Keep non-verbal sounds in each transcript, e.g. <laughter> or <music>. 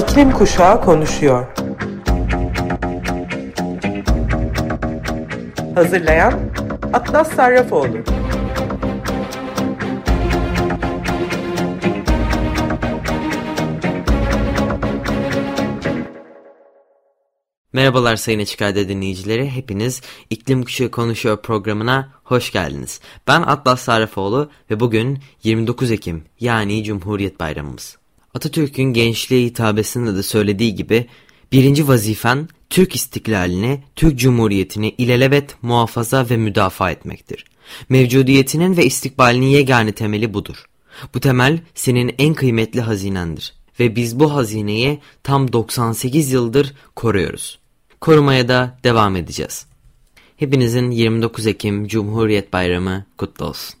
İklim Kuşağı konuşuyor. Hazırlayan Atlas Sarrafoğlu. Merhabalar Sayın Açık Radyo dinleyicileri. Hepiniz İklim Kuşağı Konuşuyor programına hoş geldiniz. Ben Atlas Sarrafoğlu ve bugün 29 Ekim yani Cumhuriyet Bayramımız. Atatürk'ün gençliğe hitabesinde de söylediği gibi birinci vazifen Türk istiklalini, Türk Cumhuriyeti'ni ilelebet muhafaza ve müdafaa etmektir. Mevcudiyetinin ve istikbalinin yegane temeli budur. Bu temel senin en kıymetli hazinendir ve biz bu hazineyi tam 98 yıldır koruyoruz. Korumaya da devam edeceğiz. Hepinizin 29 Ekim Cumhuriyet Bayramı kutlu olsun.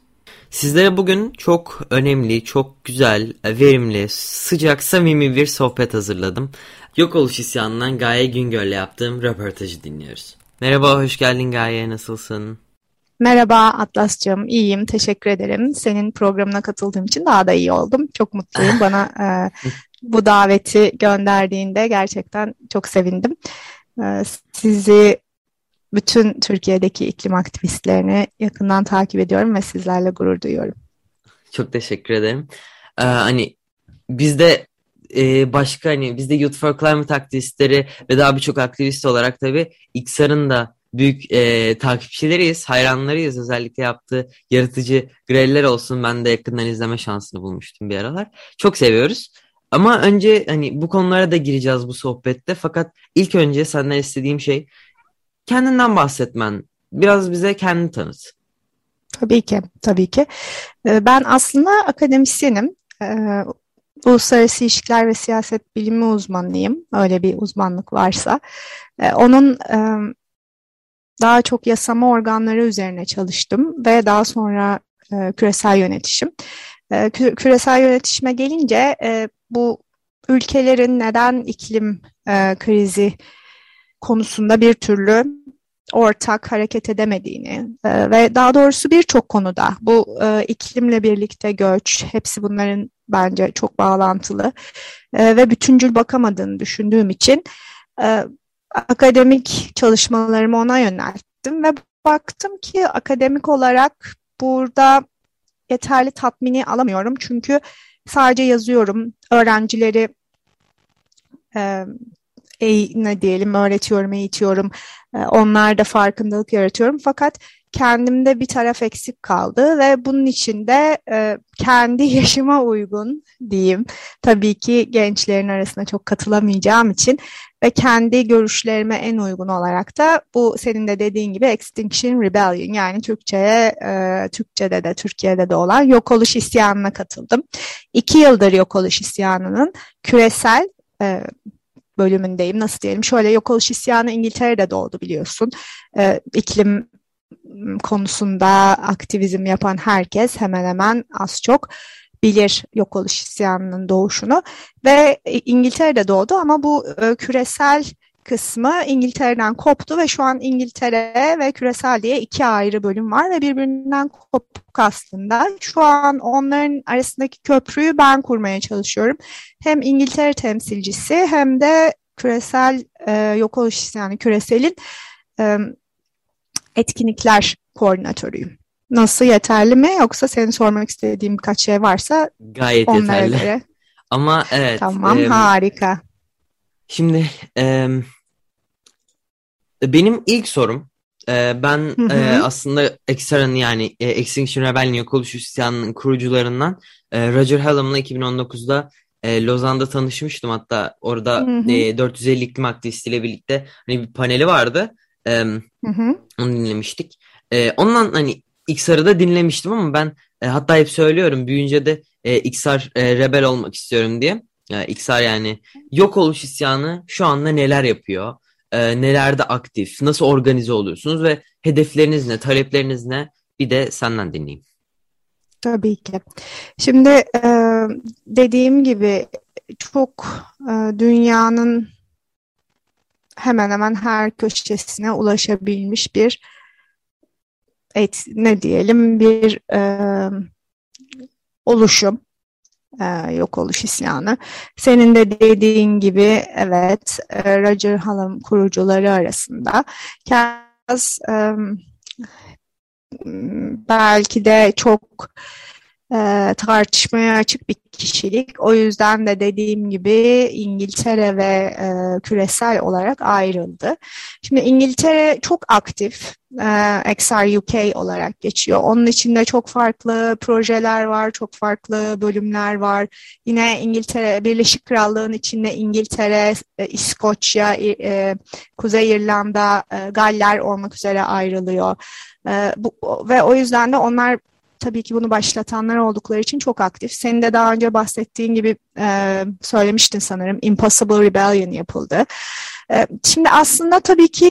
Sizlere bugün çok önemli, çok güzel, verimli, sıcak, samimi bir sohbet hazırladım. Yok oluş isyanından Gaye Güngör'le yaptığım röportajı dinliyoruz. Merhaba, hoş geldin Gaye, nasılsın? Merhaba Atlas'cığım, iyiyim, teşekkür ederim. Senin programına katıldığım için daha da iyi oldum. Çok mutluyum. <laughs> Bana e, bu daveti gönderdiğinde gerçekten çok sevindim. E, sizi bütün Türkiye'deki iklim aktivistlerini yakından takip ediyorum ve sizlerle gurur duyuyorum. Çok teşekkür ederim. Ee, hani bizde e, başka hani bizde Youth for Climate aktivistleri ve daha birçok aktivist olarak tabii İksar'ın da büyük e, takipçileriyiz, hayranlarıyız. Özellikle yaptığı yaratıcı greller olsun. Ben de yakından izleme şansını bulmuştum bir aralar. Çok seviyoruz. Ama önce hani bu konulara da gireceğiz bu sohbette. Fakat ilk önce senden istediğim şey kendinden bahsetmen. Biraz bize kendini tanıt. Tabii ki, tabii ki. Ee, ben aslında akademisyenim. Ee, uluslararası ilişkiler ve siyaset bilimi uzmanıyım. Öyle bir uzmanlık varsa. Ee, onun daha çok yasama organları üzerine çalıştım ve daha sonra e, küresel yönetişim. Küresel yönetişime gelince e, bu ülkelerin neden iklim e, krizi konusunda bir türlü ortak hareket edemediğini e, ve daha doğrusu birçok konuda bu e, iklimle birlikte göç hepsi bunların bence çok bağlantılı e, ve bütüncül bakamadığını düşündüğüm için e, akademik çalışmalarımı ona yönelttim ve baktım ki akademik olarak burada yeterli tatmini alamıyorum. Çünkü sadece yazıyorum öğrencileri e, ne diyelim öğretiyorum, eğitiyorum. E, onlarda farkındalık yaratıyorum. Fakat kendimde bir taraf eksik kaldı ve bunun için de e, kendi <laughs> yaşıma uygun diyeyim. Tabii ki gençlerin arasında çok katılamayacağım için ve kendi görüşlerime en uygun olarak da bu senin de dediğin gibi Extinction Rebellion yani Türkçe'ye, e, Türkçe'de de Türkiye'de de olan yok oluş isyanına katıldım. İki yıldır yok oluş isyanının küresel e, bölümündeyim. Nasıl diyelim? Şöyle yok oluş isyanı İngiltere'de doğdu biliyorsun. E, iklim konusunda aktivizm yapan herkes hemen hemen az çok bilir yok oluş isyanının doğuşunu ve İngiltere'de doğdu ama bu e, küresel kısmı İngiltere'den koptu ve şu an İngiltere ve küresel diye iki ayrı bölüm var ve birbirinden kopuk aslında. Şu an onların arasındaki köprüyü ben kurmaya çalışıyorum. Hem İngiltere temsilcisi hem de küresel e, yok oluş yani küreselin e, etkinlikler koordinatörüyüm. Nasıl yeterli mi yoksa senin sormak istediğin birkaç şey varsa gayet yeterli. Göre. Ama evet. Tamam e, harika. Şimdi e, benim ilk sorum e, ben hı hı. E, aslında Exar'ın yani e, Extinction Rebellion yok oluş isyanının kurucularından e, Roger Hallam'la 2019'da e, Lozan'da tanışmıştım hatta orada hı hı. E, 450 iklim aktivistiyle birlikte hani bir paneli vardı. E, hı hı. Onu dinlemiştik. E, ondan hani XR'ı da dinlemiştim ama ben e, hatta hep söylüyorum büyüyünce de e, XR e, rebel olmak istiyorum diye. E, XR yani yok oluş isyanı şu anda neler yapıyor? E, nelerde aktif? Nasıl organize oluyorsunuz ve hedefleriniz ne? Talepleriniz ne? Bir de senden dinleyeyim. Tabii ki. Şimdi e, dediğim gibi çok e, dünyanın hemen hemen her köşesine ulaşabilmiş bir et, ne diyelim bir e, oluşum. E, yok oluş isyanı. Senin de dediğin gibi evet e, Roger Hallam kurucuları arasında. Kaz e, belki de çok e, tartışmaya açık bir kişilik. O yüzden de dediğim gibi İngiltere ve e, küresel olarak ayrıldı. Şimdi İngiltere çok aktif. E, XR UK olarak geçiyor. Onun içinde çok farklı projeler var, çok farklı bölümler var. Yine İngiltere, Birleşik Krallığın içinde İngiltere, e, İskoçya, e, Kuzey İrlanda, e, Galler olmak üzere ayrılıyor. E, bu, ve o yüzden de onlar tabii ki bunu başlatanlar oldukları için çok aktif. Senin de daha önce bahsettiğin gibi e, söylemiştin sanırım Impossible Rebellion yapıldı. E, şimdi aslında tabii ki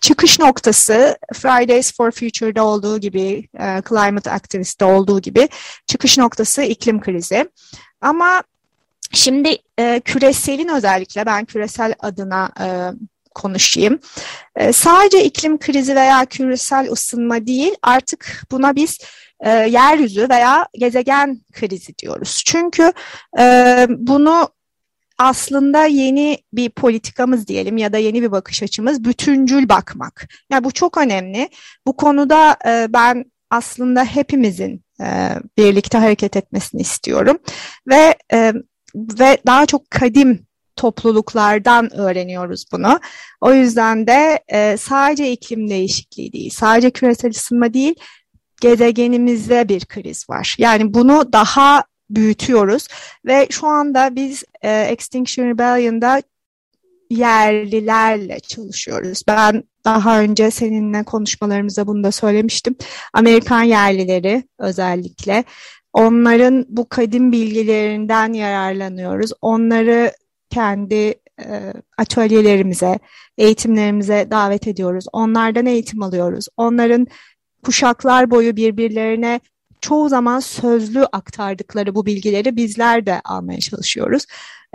çıkış noktası Fridays for Future'da olduğu gibi, e, Climate Activist'te olduğu gibi çıkış noktası iklim krizi. Ama şimdi e, küreselin özellikle ben küresel adına e, konuşayım. E, sadece iklim krizi veya küresel ısınma değil artık buna biz e, yeryüzü veya gezegen krizi diyoruz. Çünkü e, bunu aslında yeni bir politikamız diyelim ya da yeni bir bakış açımız bütüncül bakmak. Yani bu çok önemli. Bu konuda e, ben aslında hepimizin e, birlikte hareket etmesini istiyorum ve e, ve daha çok kadim topluluklardan öğreniyoruz bunu. O yüzden de e, sadece iklim değişikliği değil, sadece küresel ısınma değil, gezegenimizde bir kriz var. Yani bunu daha büyütüyoruz ve şu anda biz e, Extinction Rebellion'da yerlilerle çalışıyoruz. Ben daha önce seninle konuşmalarımızda bunu da söylemiştim. Amerikan yerlileri özellikle onların bu kadim bilgilerinden yararlanıyoruz. Onları kendi e, atölyelerimize, eğitimlerimize davet ediyoruz. Onlardan eğitim alıyoruz. Onların kuşaklar boyu birbirlerine çoğu zaman sözlü aktardıkları bu bilgileri bizler de almaya çalışıyoruz.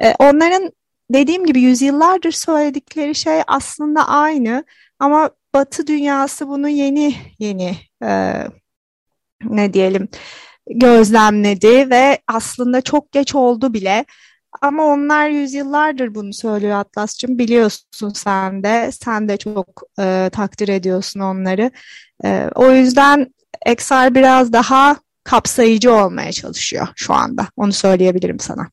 E, onların dediğim gibi yüzyıllardır söyledikleri şey aslında aynı ama Batı dünyası bunu yeni yeni e, ne diyelim gözlemledi ve aslında çok geç oldu bile. Ama onlar yüzyıllardır bunu söylüyor Atlas'cığım. Biliyorsun sen de. Sen de çok e, takdir ediyorsun onları. E, o yüzden XR biraz daha kapsayıcı olmaya çalışıyor şu anda. Onu söyleyebilirim sana.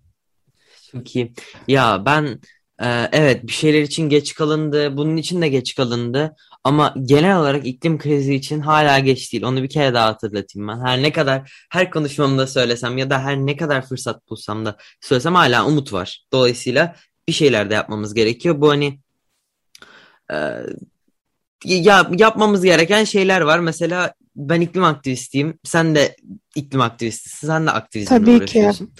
Çok iyi. Ya ben e, evet bir şeyler için geç kalındı. Bunun için de geç kalındı. Ama genel olarak iklim krizi için hala geç değil. Onu bir kere daha hatırlatayım ben. Her ne kadar her konuşmamda söylesem ya da her ne kadar fırsat bulsam da söylesem hala umut var. Dolayısıyla bir şeyler de yapmamız gerekiyor. Bu hani e, ya yapmamız gereken şeyler var. Mesela ben iklim aktivistiyim. Sen de iklim aktivistisin. Sen de aktivizmle Tabii uğraşıyorsun. Ki.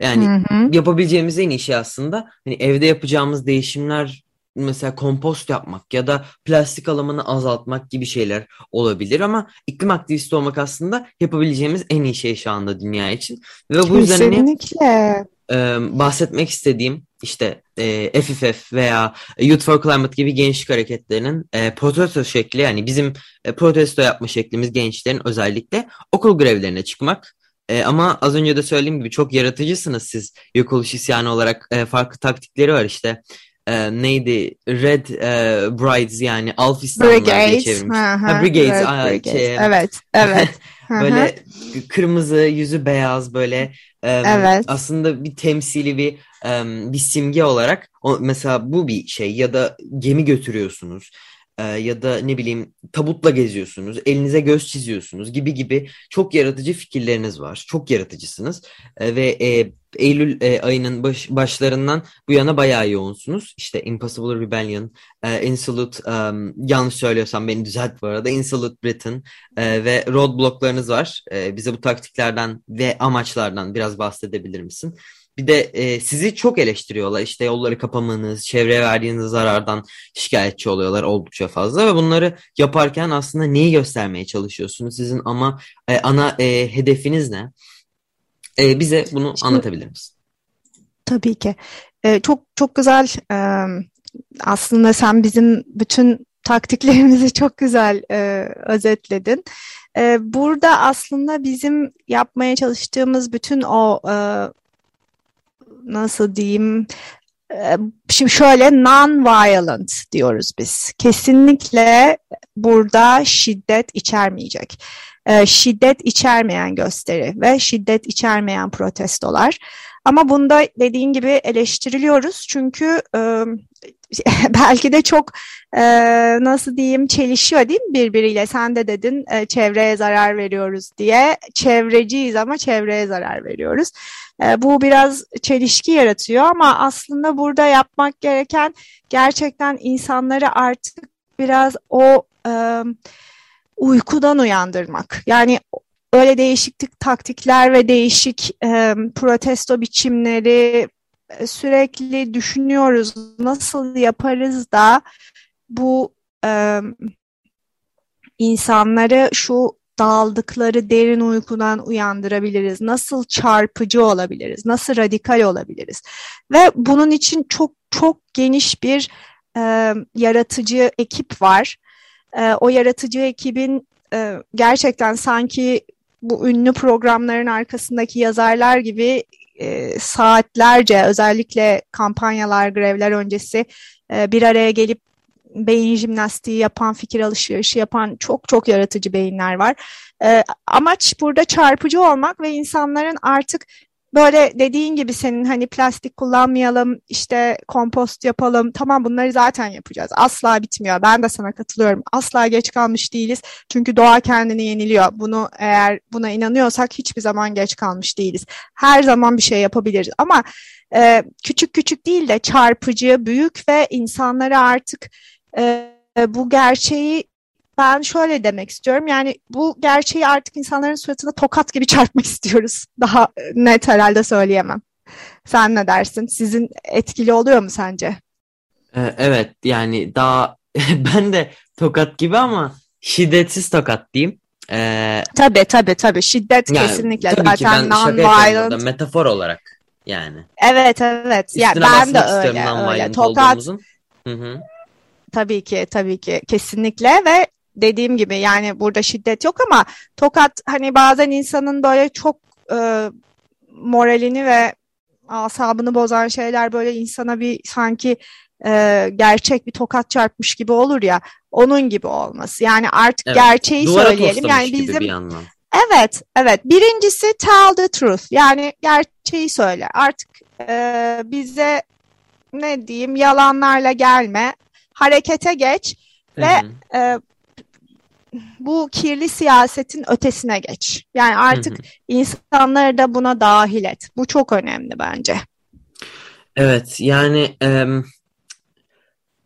Yani hı hı. yapabileceğimiz en iyi şey aslında hani evde yapacağımız değişimler mesela kompost yapmak ya da plastik alımını azaltmak gibi şeyler olabilir ama iklim aktivisti olmak aslında yapabileceğimiz en iyi şey şu anda dünya için. Ve bu yüzden hani, e, bahsetmek istediğim işte e, FFF veya Youth for Climate gibi gençlik hareketlerinin e, protesto şekli yani bizim e, protesto yapma şeklimiz gençlerin özellikle okul grevlerine çıkmak. E, ama az önce de söylediğim gibi çok yaratıcısınız siz yok oluş isyanı olarak e, farklı taktikleri var işte e, neydi Red e, Brides yani Alfistanlar diye çevirmiş. Ha, ha, Brigades. Red Brigades. Şey, evet, evet. <laughs> böyle kırmızı, yüzü beyaz böyle e, evet. aslında bir temsili bir e, bir simge olarak o, mesela bu bir şey ya da gemi götürüyorsunuz e, ya da ne bileyim tabutla geziyorsunuz, elinize göz çiziyorsunuz gibi gibi çok yaratıcı fikirleriniz var. Çok yaratıcısınız e, ve e, Eylül e, ayının baş, başlarından bu yana bayağı yoğunsunuz. İşte Impossible Rebellion, e, Insolute, um, yanlış söylüyorsam beni düzelt bu arada, Insolute Britain e, ve Roadblock'larınız var. E, bize bu taktiklerden ve amaçlardan biraz bahsedebilir misin? Bir de e, sizi çok eleştiriyorlar. İşte yolları kapamanız, çevreye verdiğiniz zarardan şikayetçi oluyorlar oldukça fazla ve bunları yaparken aslında neyi göstermeye çalışıyorsunuz? Sizin ama e, ana e, hedefiniz ne? E, bize bunu Şimdi, anlatabilir misin? Tabii ki. E, çok çok güzel. E, aslında sen bizim bütün taktiklerimizi <laughs> çok güzel e, özetledin. E, burada aslında bizim yapmaya çalıştığımız bütün o e, nasıl diyeyim e, Şimdi şöyle non-violent diyoruz biz. Kesinlikle burada şiddet içermeyecek. E, şiddet içermeyen gösteri ve şiddet içermeyen protestolar. Ama bunda dediğin gibi eleştiriliyoruz çünkü e, <laughs> belki de çok e, nasıl diyeyim çelişiyor değil mi birbiriyle? Sen de dedin e, çevreye zarar veriyoruz diye. Çevreciyiz ama çevreye zarar veriyoruz. E, bu biraz çelişki yaratıyor ama aslında burada yapmak gereken gerçekten insanları artık biraz o e, uykudan uyandırmak. Yani öyle değişik taktikler ve değişik e, protesto biçimleri sürekli düşünüyoruz. Nasıl yaparız da bu e, insanları şu daldıkları derin uykudan uyandırabiliriz? Nasıl çarpıcı olabiliriz? Nasıl radikal olabiliriz? Ve bunun için çok çok geniş bir e, yaratıcı ekip var. E, o yaratıcı ekibin e, gerçekten sanki bu ünlü programların arkasındaki yazarlar gibi e, saatlerce özellikle kampanyalar, grevler öncesi e, bir araya gelip beyin jimnastiği yapan, fikir alışverişi yapan çok çok yaratıcı beyinler var. E, amaç burada çarpıcı olmak ve insanların artık böyle dediğin gibi senin hani plastik kullanmayalım, işte kompost yapalım. Tamam bunları zaten yapacağız. Asla bitmiyor. Ben de sana katılıyorum. Asla geç kalmış değiliz. Çünkü doğa kendini yeniliyor. Bunu eğer buna inanıyorsak hiçbir zaman geç kalmış değiliz. Her zaman bir şey yapabiliriz. Ama e, küçük küçük değil de çarpıcı, büyük ve insanları artık e, bu gerçeği ben şöyle demek istiyorum. Yani bu gerçeği artık insanların suratına tokat gibi <laughs> çarpmak istiyoruz. Daha net herhalde söyleyemem. Sen ne dersin? Sizin etkili oluyor mu sence? Ee, evet yani daha <laughs> ben de tokat gibi ama şiddetsiz tokat diyeyim. Ee, tabii tabii tabii şiddet yani, kesinlikle tabii zaten non-violent. Metafor olarak yani. Evet evet. Ya yani ben de öyle öyle. Tokat. Hı hı. Tabii ki tabii ki kesinlikle ve dediğim gibi yani burada şiddet yok ama tokat hani bazen insanın böyle çok e, moralini ve asabını bozan şeyler böyle insana bir sanki e, gerçek bir tokat çarpmış gibi olur ya onun gibi olması. Yani artık evet, gerçeği söyleyelim. Yani bizim bir Evet, evet. Birincisi tell the truth. Yani gerçeği söyle. Artık e, bize ne diyeyim yalanlarla gelme. Harekete geç ve e, bu kirli siyasetin ötesine geç. Yani artık hı hı. insanları da buna dahil et. Bu çok önemli bence. Evet yani e,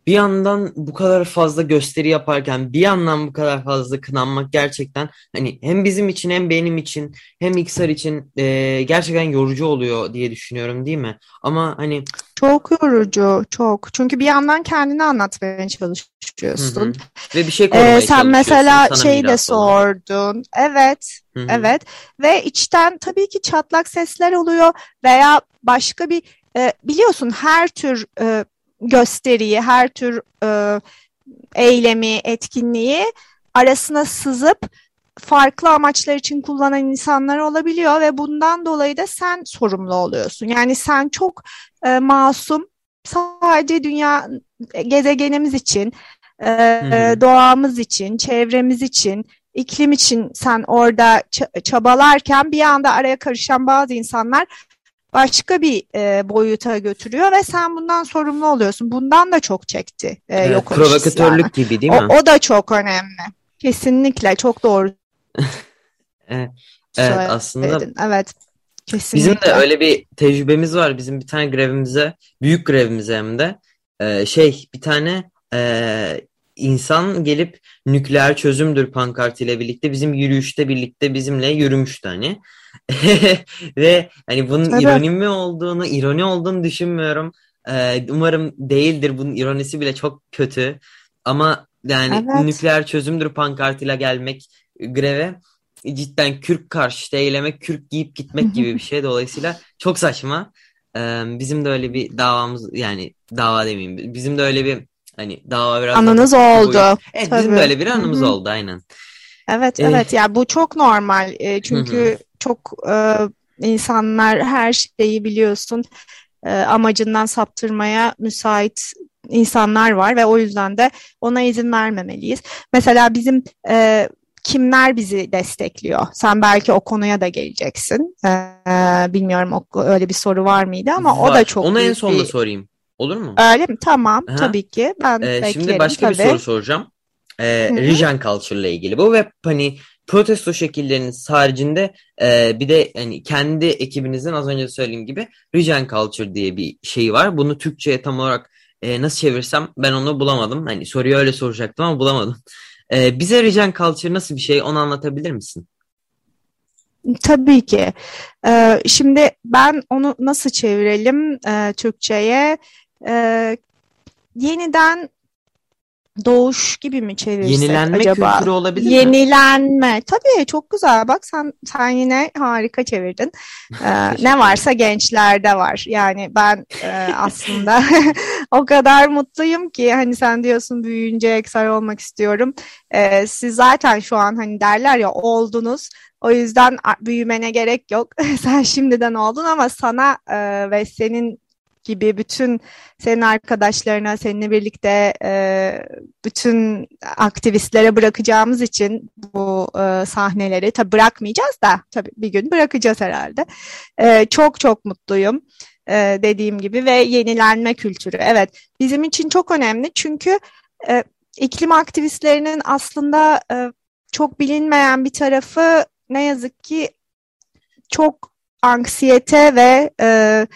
bir yandan bu kadar fazla gösteri yaparken bir yandan bu kadar fazla kınanmak gerçekten hani hem bizim için hem benim için hem İksar için e, gerçekten yorucu oluyor diye düşünüyorum değil mi? Ama hani çok yorucu çok çünkü bir yandan kendini anlatmaya çalışıyorsun. Hı hı. Ve bir şey korumaya ee, Sen mesela şey de sordun. Evet. Hı hı. Evet. Ve içten tabii ki çatlak sesler oluyor veya başka bir e, biliyorsun her tür e, gösteriyi, her tür e, eylemi, etkinliği arasına sızıp farklı amaçlar için kullanan insanlar olabiliyor ve bundan dolayı da sen sorumlu oluyorsun. Yani sen çok e, masum, sadece dünya gezegenimiz için, e, doğamız için, çevremiz için, iklim için sen orada çabalarken bir anda araya karışan bazı insanlar başka bir e, boyuta götürüyor ve sen bundan sorumlu oluyorsun. Bundan da çok çekti e, evet, yok Provokatörlük yani. gibi değil mi? O, o da çok önemli. Kesinlikle çok doğru. <laughs> evet, evet aslında. Evet. Kesinlikle. Bizim de öyle bir tecrübemiz var. Bizim bir tane grevimize, büyük grevimize hem de e, şey bir tane e, insan gelip nükleer çözümdür pankartıyla birlikte bizim yürüyüşte birlikte bizimle yürümüştü hani. <laughs> Ve hani bunun Tabii. ironi mi olduğunu, ironi olduğunu düşünmüyorum. Ee, umarım değildir. Bunun ironisi bile çok kötü. Ama yani evet. nükleer çözümdür pankartıyla gelmek greve cidden kürk karşıtı eylemek, kürk giyip gitmek gibi bir şey. Dolayısıyla çok saçma. Ee, bizim de öyle bir davamız yani dava demeyeyim. Bizim de öyle bir hani dava biraz anınız oldu. Evet Tabii. bizim de öyle bir anımız oldu aynen. Evet ee, evet ya yani bu çok normal. E, çünkü çok e, insanlar her şeyi biliyorsun e, amacından saptırmaya müsait insanlar var ve o yüzden de ona izin vermemeliyiz. Mesela bizim e, kimler bizi destekliyor? Sen belki o konuya da geleceksin. Ee, bilmiyorum o, öyle bir soru var mıydı ama var. o da çok Onu en sonunda bir... sorayım. Olur mu? Öyle mi? Tamam Aha. tabii ki. Ben ee, Şimdi başka tabii. bir soru soracağım. Ee, Region Culture ile ilgili. Bu ve hani protesto şekillerinin haricinde e, bir de hani kendi ekibinizin az önce söylediğim gibi Region Culture diye bir şey var. Bunu Türkçe'ye tam olarak e, nasıl çevirsem ben onu bulamadım. Hani soruyu öyle soracaktım ama bulamadım. E, bize Region Culture nasıl bir şey onu anlatabilir misin? Tabii ki. Ee, şimdi ben onu nasıl çevirelim e, Türkçe'ye? Ee, yeniden doğuş gibi mi çevirsek Yenilenme acaba? kültürü olabilir Yenilenme. mi? Yenilenme. Tabii çok güzel. Bak sen sen yine harika çevirdin. <laughs> Ee, ne varsa gençlerde var. Yani ben e, aslında <laughs> o kadar mutluyum ki hani sen diyorsun büyüyünce eksar olmak istiyorum. Ee, siz zaten şu an hani derler ya oldunuz. O yüzden büyümene gerek yok. <laughs> Sen şimdiden oldun ama sana e, ve senin gibi bütün senin arkadaşlarına, seninle birlikte e, bütün aktivistlere bırakacağımız için bu e, sahneleri tabii bırakmayacağız da tabii bir gün bırakacağız herhalde. E, çok çok mutluyum e, dediğim gibi ve yenilenme kültürü. Evet bizim için çok önemli çünkü e, iklim aktivistlerinin aslında e, çok bilinmeyen bir tarafı ne yazık ki çok anksiyete ve e,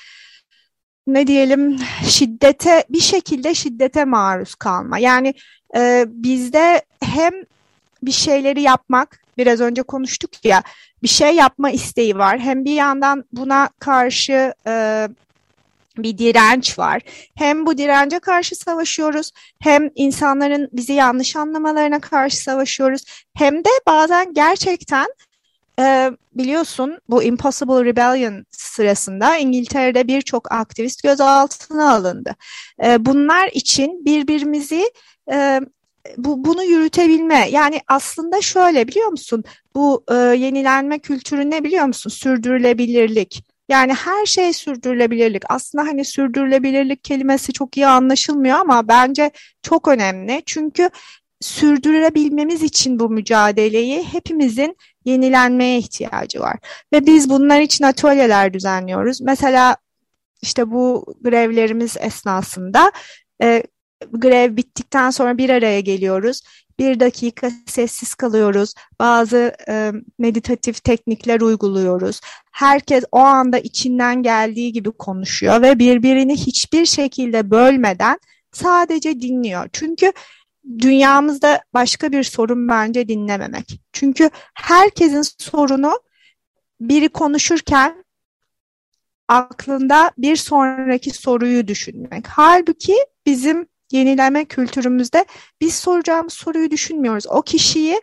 ne diyelim şiddete bir şekilde şiddete maruz kalma. Yani e, bizde hem bir şeyleri yapmak biraz önce konuştuk ya bir şey yapma isteği var. Hem bir yandan buna karşı e, bir direnç var. Hem bu dirence karşı savaşıyoruz, hem insanların bizi yanlış anlamalarına karşı savaşıyoruz, hem de bazen gerçekten e, biliyorsun bu Impossible Rebellion sırasında İngiltere'de birçok aktivist gözaltına alındı. E, bunlar için birbirimizi e, bu, bunu yürütebilme yani aslında şöyle biliyor musun? Bu e, yenilenme kültürü ne biliyor musun? Sürdürülebilirlik. Yani her şey sürdürülebilirlik. Aslında hani sürdürülebilirlik kelimesi çok iyi anlaşılmıyor ama bence çok önemli. Çünkü sürdürebilmemiz için bu mücadeleyi hepimizin yenilenmeye ihtiyacı var. Ve biz bunlar için atölyeler düzenliyoruz. Mesela işte bu grevlerimiz esnasında e, grev bittikten sonra bir araya geliyoruz. Bir dakika sessiz kalıyoruz. Bazı e, meditatif teknikler uyguluyoruz. Herkes o anda içinden geldiği gibi konuşuyor ve birbirini hiçbir şekilde bölmeden sadece dinliyor. Çünkü dünyamızda başka bir sorun bence dinlememek. Çünkü herkesin sorunu biri konuşurken aklında bir sonraki soruyu düşünmek. Halbuki bizim yenileme kültürümüzde biz soracağımız soruyu düşünmüyoruz. O kişiyi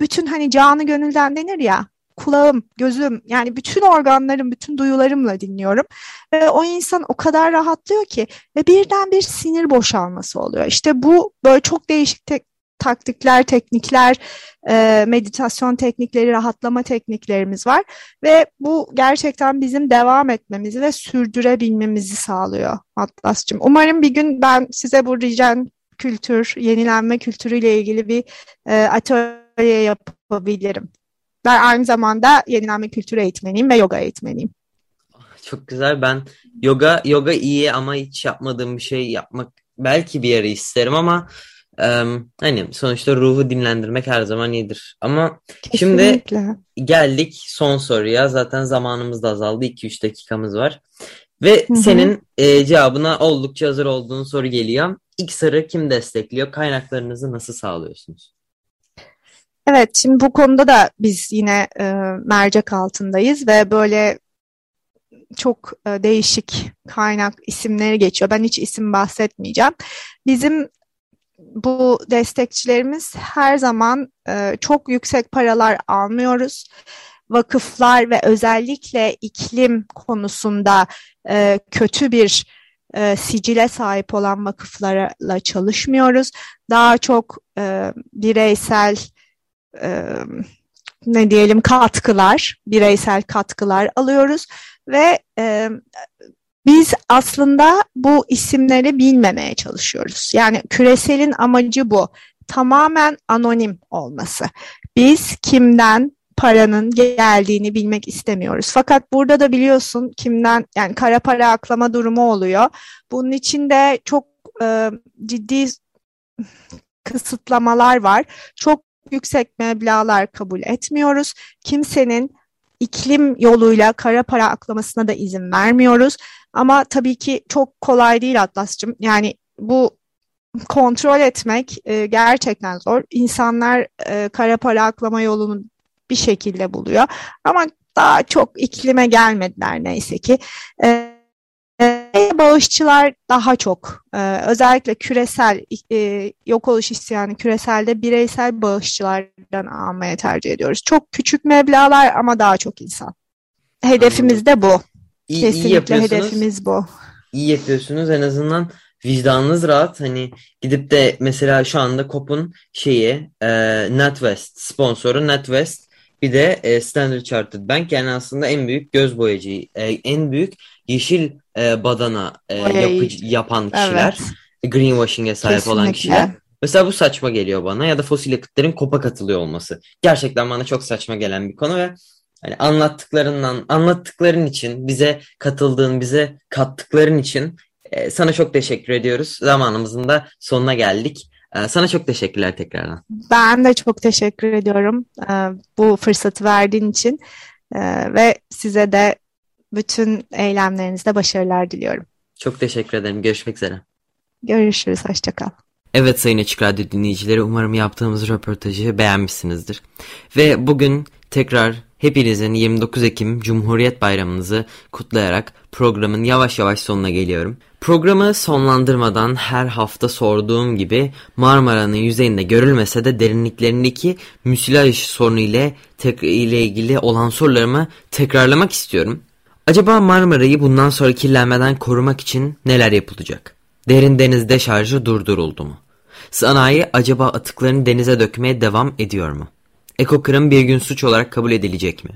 bütün hani canı gönülden denir ya kulağım, gözüm yani bütün organlarım, bütün duyularımla dinliyorum. Ve o insan o kadar rahatlıyor ki ve birden bir sinir boşalması oluyor. İşte bu böyle çok değişik te taktikler, teknikler, e, meditasyon teknikleri, rahatlama tekniklerimiz var. Ve bu gerçekten bizim devam etmemizi ve sürdürebilmemizi sağlıyor Atlas'cığım. Umarım bir gün ben size bu rijen kültür, yenilenme kültürüyle ilgili bir e, atölye yapabilirim. Ben aynı zamanda yenilenme kültürü eğitmeniyim ve yoga eğitmeniyim. Çok güzel. Ben yoga yoga iyi ama hiç yapmadığım bir şey yapmak belki bir yere isterim ama um, hani sonuçta ruhu dinlendirmek her zaman iyidir. Ama Kesinlikle. şimdi geldik son soruya. Zaten zamanımız da azaldı. 2-3 dakikamız var. Ve Hı-hı. senin e, cevabına oldukça hazır olduğun soru geliyor. İlk soru kim destekliyor? Kaynaklarınızı nasıl sağlıyorsunuz? Evet, şimdi bu konuda da biz yine e, mercek altındayız ve böyle çok e, değişik kaynak isimleri geçiyor. Ben hiç isim bahsetmeyeceğim. Bizim bu destekçilerimiz her zaman e, çok yüksek paralar almıyoruz. Vakıflar ve özellikle iklim konusunda e, kötü bir e, sicile sahip olan vakıflarla çalışmıyoruz. Daha çok e, bireysel ne diyelim katkılar, bireysel katkılar alıyoruz ve e, biz aslında bu isimleri bilmemeye çalışıyoruz. Yani küreselin amacı bu. Tamamen anonim olması. Biz kimden paranın geldiğini bilmek istemiyoruz. Fakat burada da biliyorsun kimden yani kara para aklama durumu oluyor. Bunun için de çok e, ciddi kısıtlamalar var. Çok yüksek meblağlar kabul etmiyoruz. Kimsenin iklim yoluyla kara para aklamasına da izin vermiyoruz. Ama tabii ki çok kolay değil Atlas'cığım. Yani bu kontrol etmek e, gerçekten zor. İnsanlar e, kara para aklama yolunu bir şekilde buluyor. Ama daha çok iklime gelmediler neyse ki. E, bağışçılar daha çok e, özellikle küresel e, yok oluş isyanı küreselde bireysel bağışçılardan almaya tercih ediyoruz. Çok küçük meblağlar ama daha çok insan. Hedefimiz de bu. İyi, Kesinlikle iyi hedefimiz bu. İyi yapıyorsunuz en azından vicdanınız rahat. Hani gidip de mesela şu anda COP'un şeyi e, NatWest sponsoru NatWest bir de e, Standard Chartered Bank yani aslında en büyük göz boyacı, e, en büyük yeşil e, badana e, yapıcı, yapan kişiler, evet. greenwashing'e sahip Kesinlikle. olan kişiler. Mesela bu saçma geliyor bana ya da fosil yakıtların kopa katılıyor olması. Gerçekten bana çok saçma gelen bir konu ve hani anlattıklarından, anlattıkların için, bize katıldığın, bize kattıkların için e, sana çok teşekkür ediyoruz. Zamanımızın da sonuna geldik. E, sana çok teşekkürler tekrardan. Ben de çok teşekkür ediyorum e, bu fırsatı verdiğin için e, ve size de bütün eylemlerinizde başarılar diliyorum. Çok teşekkür ederim. Görüşmek üzere. Görüşürüz. Hoşçakal. Evet Sayın Açık Radyo dinleyicileri umarım yaptığımız röportajı beğenmişsinizdir. Ve bugün tekrar hepinizin 29 Ekim Cumhuriyet Bayramınızı kutlayarak programın yavaş yavaş sonuna geliyorum. Programı sonlandırmadan her hafta sorduğum gibi Marmara'nın yüzeyinde görülmese de derinliklerindeki müsilaj sorunu ile, ile ilgili olan sorularımı tekrarlamak istiyorum. Acaba Marmara'yı bundan sonra kirlenmeden korumak için neler yapılacak? Derin denizde şarjı durduruldu mu? Sanayi acaba atıklarını denize dökmeye devam ediyor mu? Ekokırım bir gün suç olarak kabul edilecek mi?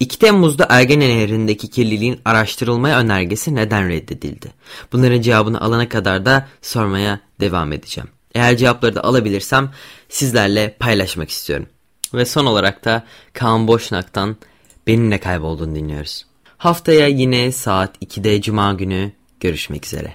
2 Temmuz'da Ergene Nehri'ndeki kirliliğin araştırılmaya önergesi neden reddedildi? Bunların cevabını alana kadar da sormaya devam edeceğim. Eğer cevapları da alabilirsem sizlerle paylaşmak istiyorum. Ve son olarak da Kaan Boşnak'tan Benimle Kaybolduğunu dinliyoruz. Haftaya yine saat 2'de Cuma günü görüşmek üzere.